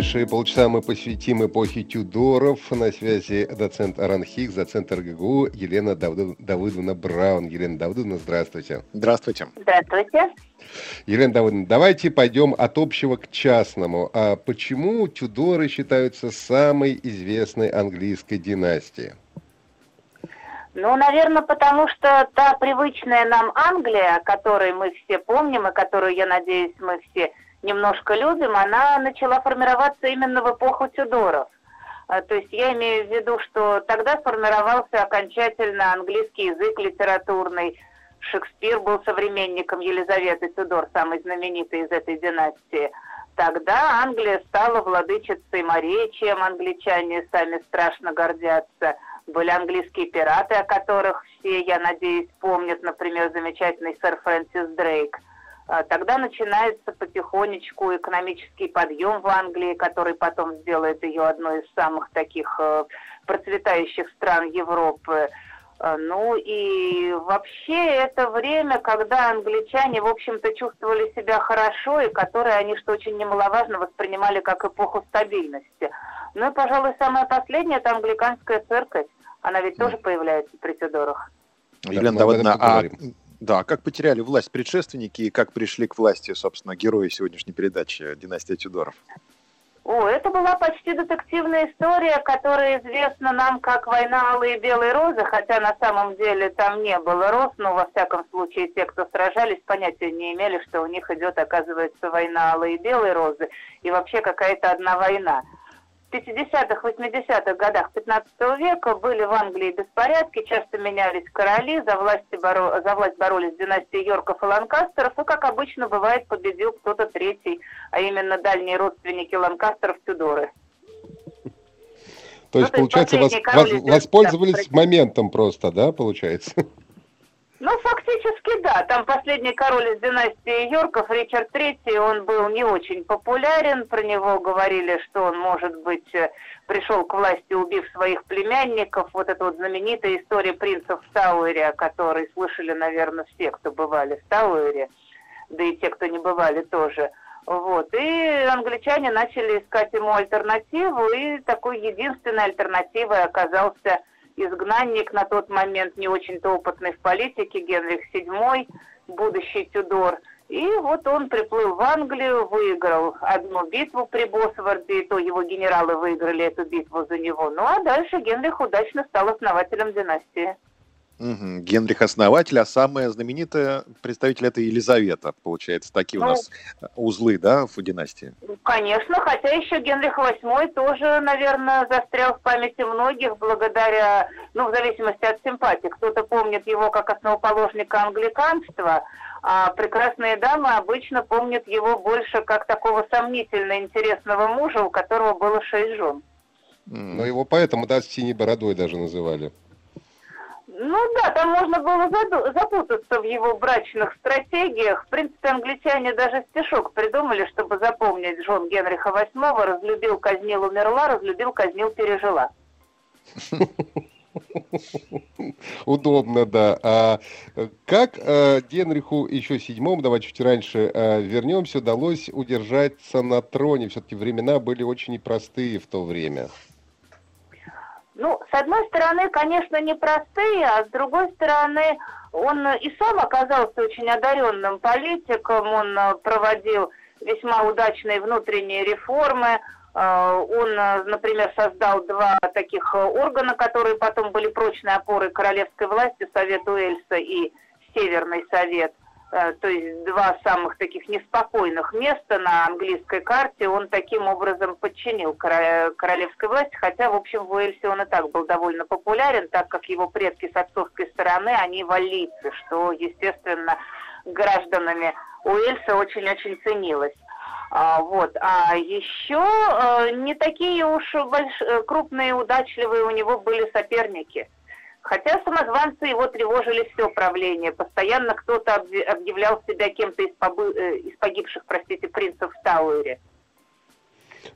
Ближайшие полчаса мы посвятим эпохе Тюдоров. На связи доцент Аранхик, доцент РГГУ Елена Давыдов- Давыдовна Браун. Елена Давыдовна, здравствуйте. Здравствуйте. Здравствуйте. Елена Давыдовна, давайте пойдем от общего к частному. А почему Тюдоры считаются самой известной английской династией? Ну, наверное, потому что та привычная нам Англия, которой мы все помним и которую, я надеюсь, мы все немножко любим, она начала формироваться именно в эпоху Тюдоров. А, То есть я имею в виду, что тогда сформировался окончательно английский язык литературный. Шекспир был современником Елизаветы Тюдор, самой знаменитой из этой династии. Тогда Англия стала владычицей морей, чем англичане сами страшно гордятся. Были английские пираты, о которых все, я надеюсь, помнят, например, замечательный сэр Фрэнсис Дрейк. А, Тогда начинается потихонечку экономический подъем в Англии, который потом сделает ее одной из самых таких э, процветающих стран Европы. А, Ну и вообще это время, когда англичане, в общем-то, чувствовали себя хорошо, и которое они, что очень немаловажно, воспринимали как эпоху стабильности. Ну и, пожалуй, самое последнее – это англиканская церковь. Она ведь тоже появляется при Тюдорах. Да, Елена Давыдовна, а. Да, как потеряли власть предшественники и как пришли к власти, собственно, герои сегодняшней передачи «Династия Тюдоров»? О, это была почти детективная история, которая известна нам как «Война алые и белые розы», хотя на самом деле там не было роз, но во всяком случае те, кто сражались, понятия не имели, что у них идет, оказывается, война алые и белые розы, и вообще какая-то одна война. В 50-х, 80-х годах 15 века были в Англии беспорядки, часто менялись короли, за, власти боро- за власть боролись династии Йорков и Ланкастеров, и, как обычно бывает, победил кто-то третий, а именно дальние родственники Ланкастеров Тюдоры. То есть, Ну, то есть получается, вос- воспользовались моментом просто, да, получается? Ну, фактически, да. Там последний король из династии Йорков, Ричард III, он был не очень популярен. Про него говорили, что он, может быть, э, пришел к власти, убив своих племянников. Вот эта вот знаменитая история принцев в Тауэре, о которой слышали, наверное, все, кто бывали в Тауэре, да и те, кто не бывали тоже. Вот. И англичане начали искать ему альтернативу, и такой единственной альтернативой оказался изгнанник на тот момент не очень-то опытный в политике Генрих VII, будущий Тюдор. И вот он приплыл в Англию, выиграл одну битву при Босворде, и то его генералы выиграли эту битву за него. Ну а дальше Генрих удачно стал основателем династии. Мгм. Генрих основатель, а самая знаменитая представитель это Елизавета, получается. Такие у Ну, нас узлы, да, в династии. Конечно, хотя еще Генрих VIII тоже, наверное, застрял в памяти многих благодаря, ну, в зависимости от симпатии. Кто-то помнит его как основоположника англиканства, а прекрасные дамы обычно помнят его больше как такого сомнительно интересного мужа, у которого было шесть жен. Но его поэтому, да, с синей бородой даже называли. Ну да, там можно было запутаться в его брачных стратегиях. В принципе, англичане даже стишок придумали, чтобы запомнить жен Генриха VIII. Разлюбил, казнил, умерла, разлюбил, казнил, пережила. Удобно, да. А как э, Генриху еще седьмому, давайте чуть раньше э, вернемся, удалось удержаться на троне? Все-таки времена были очень непростые в то время. Ну, с одной стороны, конечно, непростые, а с другой стороны, он и сам оказался очень одаренным политиком, он э, проводил весьма удачные внутренние реформы, Э, Он, э, например, создал два таких органа, которые потом были прочной опорой королевской власти, Совет Уэльса и Северный Совет. Э, То есть два самых таких неспокойных места на английской карте он таким образом подчинил королевской власти, хотя, в общем, в Уэльсе он и так был довольно популярен, так как его предки с отцовской стороны, они валлийцы, что, естественно, гражданами Уэльса очень-очень ценилось. А, вот. А еще э, не такие уж больш... Крупные, удачливые у него были соперники. Хотя самозванцы его тревожили все правление. Постоянно кто-то объявлял себя кем-то из, побы... Э, из погибших, простите, принцев в Тауэре.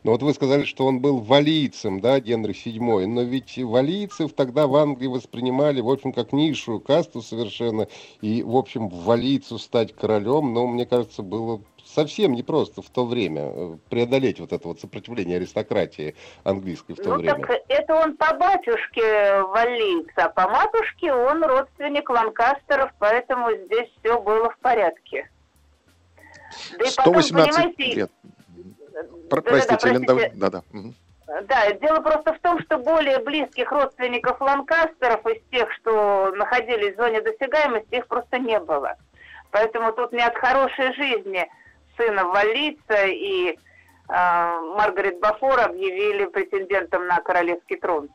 Но вот вы сказали, что он был валийцем, да, Генрих VII, но ведь валийцев тогда в Англии воспринимали, в общем, как низшую касту совершенно, и, в общем, валийцу стать королем, ну, мне кажется, было совсем непросто в то время э, преодолеть вот это вот сопротивление аристократии английской в то ну, время. Так это он по батюшке валийца, а по матушке он родственник Ланкастеров, поэтому здесь все было в порядке. Да 118 потом, понимаете, лет. Про, да, простите, да, простите. Да, да. Угу. Да, дело просто в том, что более близких родственников Ланкастеров из тех, что находились в зоне досягаемости, их просто не было. Поэтому тут не от хорошей жизни сына Валица и э, Маргарет Бафор объявили претендентом на королевский трон.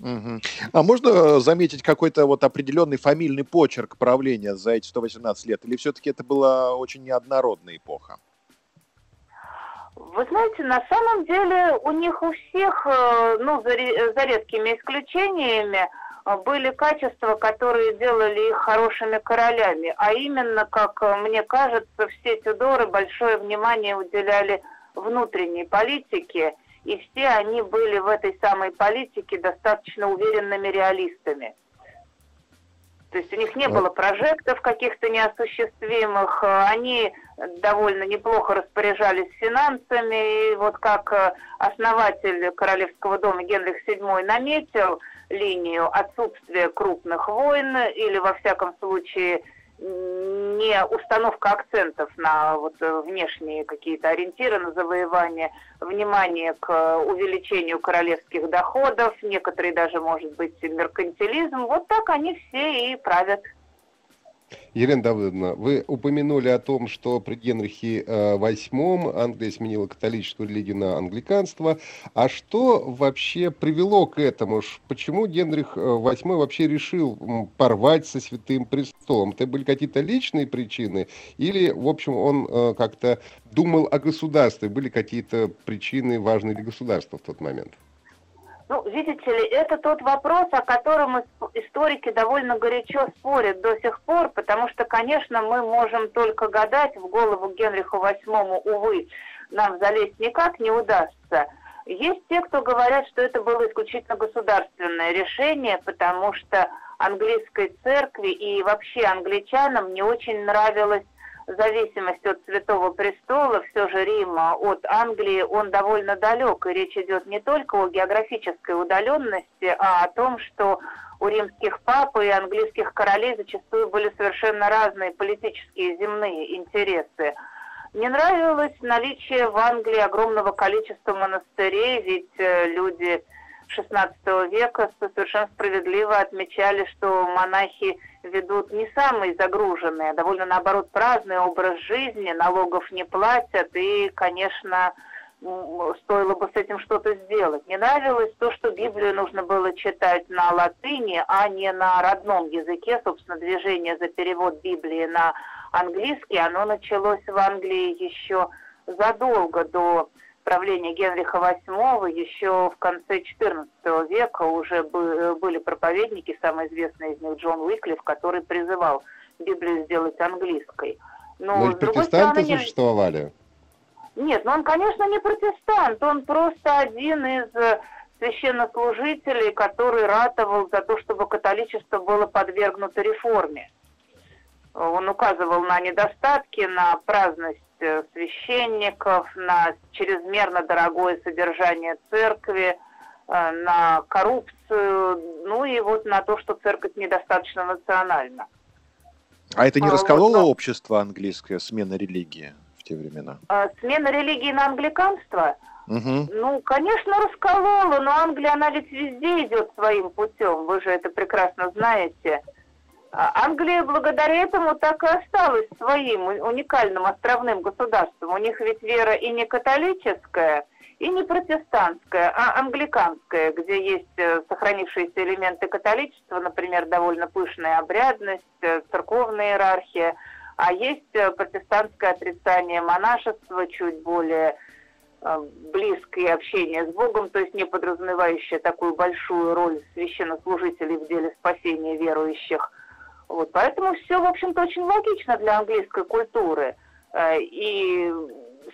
Угу. А можно заметить какой-то вот определенный фамильный почерк правления за эти 118 лет? Или все-таки это была очень неоднородная эпоха? Вы знаете, на самом деле у них у всех, э, ну, за, за редкими исключениями, э, были качества, которые делали их хорошими королями. А именно, как э, мне кажется, все Тюдоры большое внимание уделяли внутренней политике, и все они были в этой самой политике достаточно уверенными реалистами. То есть у них не было прожектов каких-то неосуществимых, они довольно неплохо распоряжались финансами, и вот как э, основатель Королевского дома Генрих VII наметил линию отсутствия крупных войн, или во всяком случае не установка акцентов на вот внешние какие-то ориентиры на завоевание, внимание к увеличению королевских доходов, некоторые даже, может быть, меркантилизм. Вот так они все и правят. Елена Давыдовна, вы упомянули о том, что при Генрихе VIII э, Англия сменила католическую религию на англиканство. А что вообще привело к этому? Почему Генрих VIII э, вообще решил порвать со Святым Престолом? Это были какие-то личные причины? Или, в общем, он э, как-то думал о государстве? Были какие-то причины важные для государства в тот момент? Ну, видите ли, это тот вопрос, о котором историки довольно горячо спорят до сих пор, потому что, конечно, мы можем только гадать в голову Генриху VIII, увы, нам залезть никак не удастся. Есть те, кто говорят, что это было исключительно государственное решение, потому что английской церкви и вообще англичанам не очень нравилось зависимость от Святого Престола, все же Рима, от Англии, он довольно далек. И речь идет не только о географической удаленности, а о том, что у римских пап и английских королей зачастую были совершенно разные политические земные интересы. Не нравилось наличие в Англии огромного количества монастырей, ведь э, люди XVI века совершенно справедливо отмечали, что монахи ведут не самый загруженный, а довольно наоборот праздный образ жизни, налогов не платят и, конечно, стоило бы с этим что-то сделать. Не нравилось то, что Библию нужно было читать на латыни, а не на родном языке. Собственно, движение за перевод Библии на английский, оно началось в Англии еще задолго до правления Генриха VIII еще в конце XIV века уже были проповедники, самый известный из них Джон Уиклиф, который призывал Библию сделать английской. Но, Но ведь протестанты стороны, существовали. Нет, ну он, конечно, не протестант, он просто один из э, священнослужителей, который ратовал за то, чтобы католичество было подвергнуто реформе. Он указывал на недостатки, на праздность Э, священников, на чрезмерно дорогое содержание церкви, э, на коррупцию, ну и вот на то, что церковь недостаточно национальна. А это не а, раскололо вот, общество английское, смена религии в те времена? А, смена религии на англиканство? Угу. Ну, конечно, расколола, но Англия, она ведь везде идет своим путем, вы же это прекрасно знаете. А Англия благодаря этому так и осталась своим уникальным островным государством. У них ведь вера и не католическая, и не протестантская, а англиканская, где есть э, сохранившиеся элементы католичества, например, довольно пышная обрядность, э, церковная иерархия. А есть э, протестантское отрицание монашества, чуть более близкое общение с Богом, то есть не подразумевающее такую большую роль священнослужителей в деле спасения верующих. Вот, поэтому все, в общем-то, очень логично для английской культуры. Э, и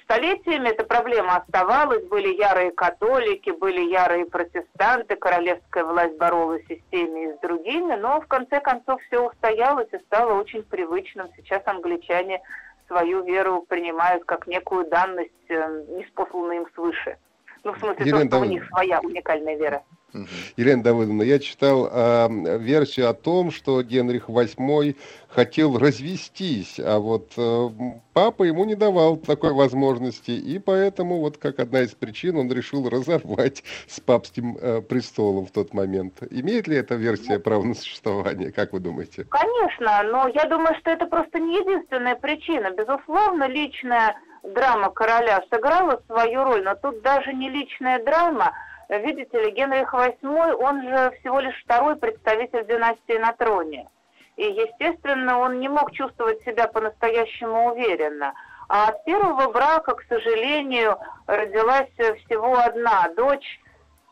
столетиями эта проблема оставалась. Были ярые католики, были ярые протестанты, королевская власть боролась с теми, и с другими, но в конце концов все устоялось и стало очень привычным. Сейчас англичане свою веру принимают как некую данность, э, неспосланную им свыше. Ну, в смысле, Елена то, что у них своя уникальная вера. Угу. Елена Давыдовна, я читал э, версию о том, что Генрих VIII хотел развестись, а вот э, папа ему не давал такой возможности, и поэтому вот как одна из причин он решил разорвать с папским э, престолом в тот момент. Имеет ли эта версия право на существование, как вы думаете? Конечно, но я думаю, что это просто не единственная причина. Безусловно, личная драма короля сыграла свою роль, но тут даже не личная драма, Видите ли, Генрих VIII, он же всего лишь второй представитель династии на троне. И, естественно, он не мог чувствовать себя по-настоящему уверенно. А от первого брака, к сожалению, родилась всего одна дочь,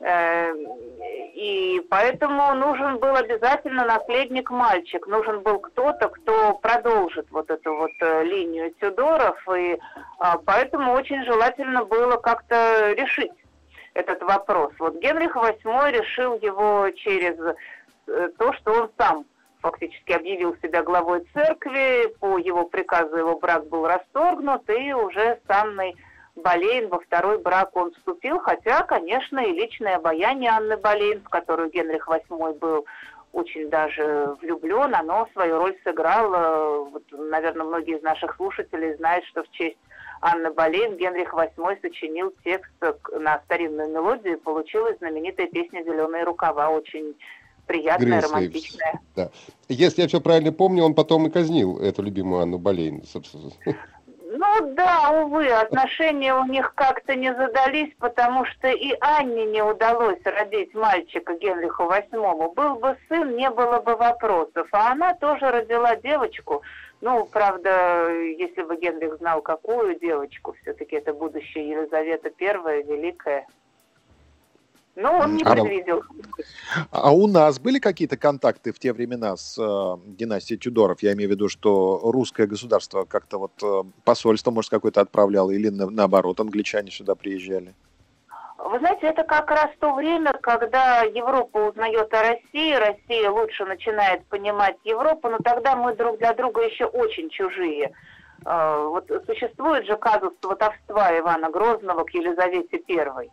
э, и поэтому нужен был обязательно наследник мальчик, нужен был кто-то, кто продолжит вот эту вот э, линию Тюдоров, и а, поэтому очень желательно было как-то решить этот вопрос. Вот Генрих VIII решил его через э, то, что он сам фактически объявил себя главой церкви, по его приказу его брак был расторгнут, и уже с Анной Болейн во второй брак он вступил, хотя, конечно, и личное обаяние Анны Болейн, в которую Генрих VIII был очень даже влюблен, оно свою роль сыграло. Вот, наверное, многие из наших слушателей знают, что в честь Анна Болейн, Генрих VIII сочинил текст на старинную мелодию, и получилась знаменитая песня «Зеленые рукава», очень приятная, Грейс романтичная. Да. Если я все правильно помню, он потом и казнил эту любимую Анну Болейн, собственно. Ну да, увы, отношения у них как-то не задались, потому что и Анне не удалось родить мальчика Генриху VIII. Был бы сын, не было бы вопросов. А она тоже родила девочку, ну, правда, если бы Генрих знал, какую девочку, все-таки это будущая Елизавета I, Великая. Но он не а предвидел. А у нас были какие-то контакты в те времена с э, династией Тюдоров? Я имею в виду, что русское государство как-то вот э, посольство, может, какое-то отправляло, или на, наоборот, англичане сюда приезжали? Вы знаете, это как раз то время, когда Европа узнает о России, Россия лучше начинает понимать Европу, но тогда мы друг для друга еще очень чужие. А, вот существует же казус сватовства Ивана Грозного к Елизавете I.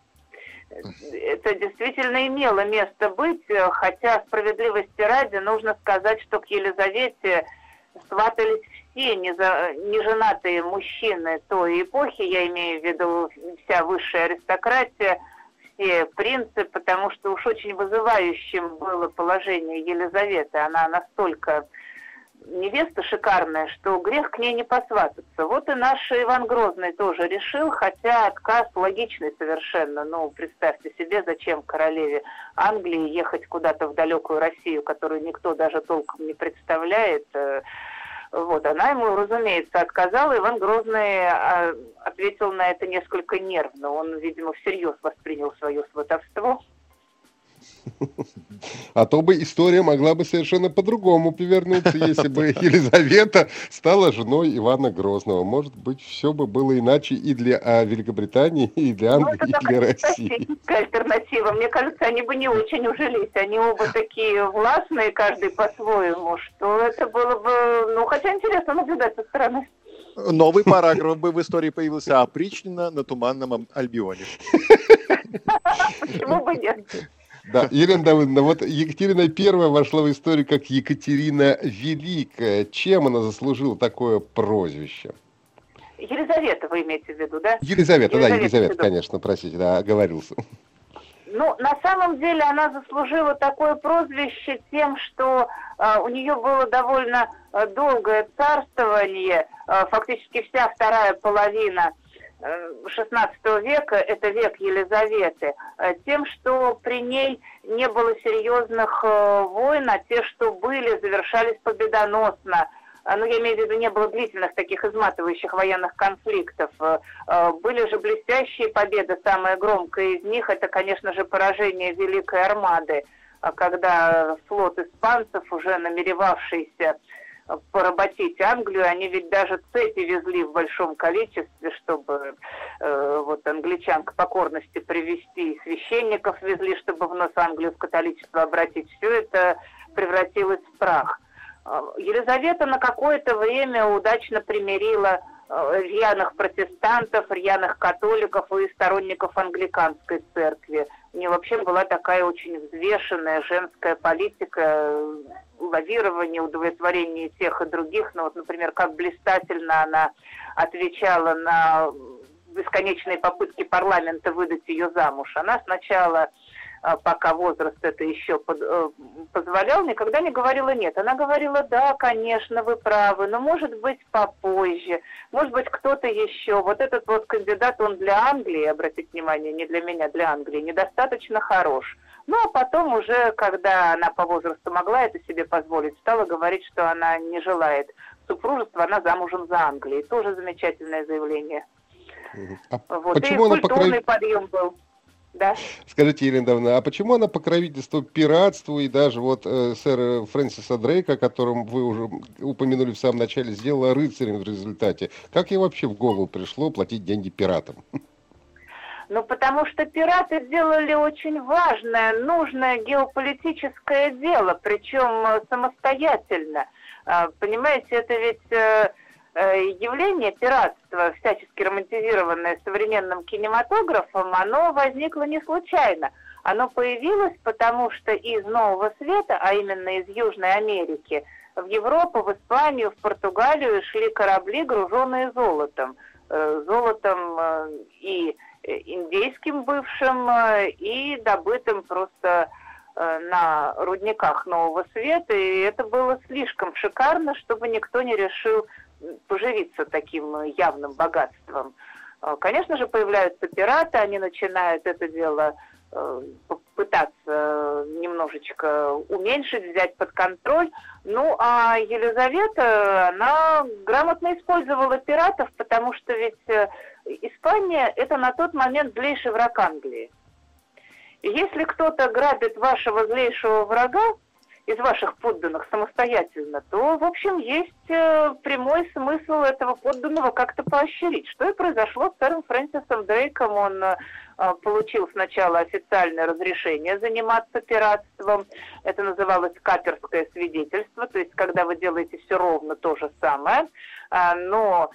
Это действительно имело место быть, хотя справедливости ради нужно сказать, что к Елизавете сватались все неженатые мужчины той эпохи, я имею в виду вся высшая аристократия, все принцы, потому что уж очень вызывающим было положение Елизаветы. Она настолько невеста шикарная, что грех к ней не посвататься. Вот и наш Иван Грозный тоже решил, хотя отказ логичный совершенно. Ну, представьте себе, зачем королеве Англии ехать куда-то в далекую Россию, которую никто даже толком не представляет. Э, вот, она ему, разумеется, отказала. Иван Грозный а, ответил на это несколько нервно. Он, видимо, всерьез воспринял свое сватовство. А то бы история могла бы совершенно по-другому повернуться, если бы Елизавета стала женой Ивана Грозного. Может быть, все бы было иначе и для а, Великобритании, и для ну, Англии, ну, и для России. альтернатива. Мне кажется, они бы не очень ужились. Они оба такие властные, каждый по-своему, что это было бы... Ну, хотя интересно наблюдать со стороны. Новый параграф бы в истории появился опричнина на Туманном Альбионе. Почему бы нет? Да, Елена Давыдовна, вот Екатерина I вошла в историю как Екатерина Великая. Чем она заслужила такое прозвище? Елизавета вы имеете в виду, да? Елизавета, Елизавета да, Елизавета, конечно, простите, да, оговорился. Ну, на самом деле она заслужила такое прозвище тем, что э, у нее было довольно э, долгое царствование, э, фактически вся вторая половина XVI века, это век Елизаветы, э, тем, что при ней не было серьезных э, войн, а те, что были, завершались победоносно. ну, я имею в виду, не было длительных таких изматывающих военных конфликтов. Э, э, были же блестящие победы, самая громкая из них, это, конечно же, поражение Великой Армады, э, когда флот испанцев, уже намеревавшийся поработить Англию, они ведь даже цепи везли в большом количестве, чтобы э, вот англичан к покорности привести, и священников везли, чтобы вновь Англию в католичество обратить. Все это превратилось в прах. Э, Елизавета на какое-то время удачно примирила рьяных протестантов, рьяных католиков и сторонников англиканской церкви. У нее вообще была такая очень взвешенная женская политика, э, лавирование, удовлетворение тех и других. Ну вот, например, как блистательно она отвечала на бесконечные попытки парламента выдать ее замуж. Она сначала пока возраст это еще под, э, позволял, никогда не говорила нет. Она говорила, да, конечно, вы правы, но может быть попозже, может быть кто-то еще. Вот этот вот кандидат, он для Англии, обратите внимание, не для меня, для Англии, недостаточно хорош. Ну, а потом уже, когда она по возрасту могла это себе позволить, стала говорить, что она не желает супружества, она замужем за Англией. Тоже замечательное заявление. А вот. Почему и культурный покров... подъем был. Да. Скажите, Елена Давна, а почему она покровительствует пиратству и даже вот э, сэра Фрэнсиса Дрейка, о котором вы уже упомянули в самом начале, сделала рыцарем в результате? Как ей вообще в голову пришло платить деньги пиратам? Ну, потому что пираты сделали очень важное, нужное геополитическое дело, причем э, самостоятельно. А, понимаете, это ведь э, явление пиратства, всячески романтизированное современным кинематографом, оно возникло не случайно. Оно появилось потому, что из Нового Света, а именно из Южной Америки, в Европу, в Испанию, в Португалию шли корабли, груженные золотом. Э, золотом э, и индейским бывшим, и добытым просто на рудниках Нового Света, и это было слишком шикарно, чтобы никто не решил поживиться таким э, явным богатством. Э, конечно же, появляются пираты, они начинают это дело э, пытаться немножечко уменьшить, взять под контроль. Ну, а Елизавета, она грамотно использовала пиратов, потому что ведь Испания – это на тот момент злейший враг Англии. Если кто-то грабит вашего злейшего врага, из ваших подданных самостоятельно, то, в общем, есть э, прямой смысл этого подданного как-то поощрить. Что и произошло с сэром Фрэнсисом Дрейком. Он э, получил сначала официальное разрешение заниматься пиратством. Это называлось каперское свидетельство, то есть когда вы делаете все ровно то же самое, э, но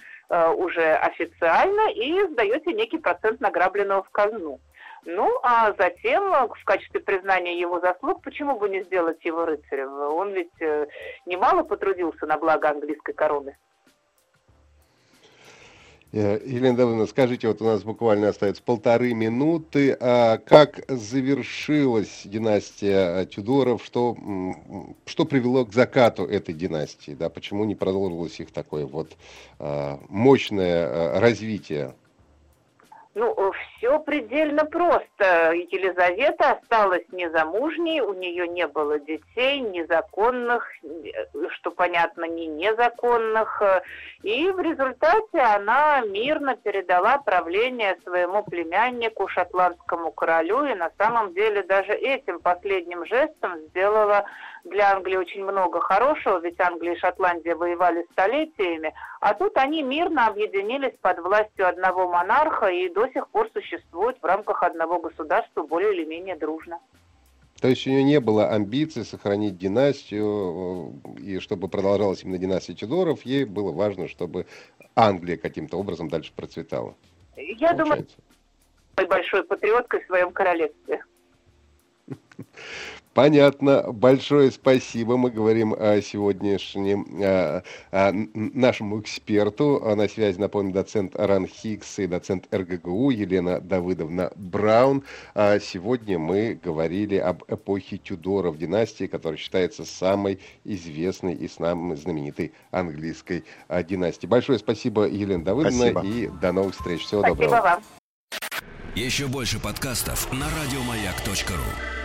уже официально и сдаете некий процент награбленного в казну. Ну, а затем, э, в качестве признания его заслуг, почему бы не сделать его рыцарем? Он ведь э, немало потрудился на благо английской короны. Э, Елена Давыдовна, скажите, вот у нас буквально остается полторы минуты. А как завершилась династия Тюдоров? Что, что привело к закату этой династии? Да, почему не продолжилось их такое вот мощное развитие? Ну, все предельно просто. Елизавета осталась незамужней, у нее не было детей, незаконных, что понятно, не незаконных. И в результате она мирно передала правление своему племяннику, шотландскому королю, и на самом деле даже этим последним жестом сделала для Англии очень много хорошего, ведь Англия и Шотландия воевали столетиями, а тут они мирно объединились под властью одного монарха и до сих пор существуют в рамках одного государства более или менее дружно. То есть у нее не было амбиций сохранить династию, э, и чтобы продолжалась именно династия Тюдоров, ей было важно, чтобы Англия каким-то образом дальше процветала. Я получается. думаю, большой патриоткой в своем королевстве. Понятно. Большое спасибо. Мы говорим о сегодняшнем о, о нашему эксперту. На связи, напомню, доцент Аран Хикс и доцент РГГУ Елена Давыдовна Браун. А сегодня мы говорили об эпохе Тюдоров, династии, которая считается самой известной и самой знаменитой английской а, династией. Большое спасибо, Елена Давыдовна, спасибо. и до новых встреч. Всего спасибо доброго. Вам. Еще больше подкастов на радиомаяк.ру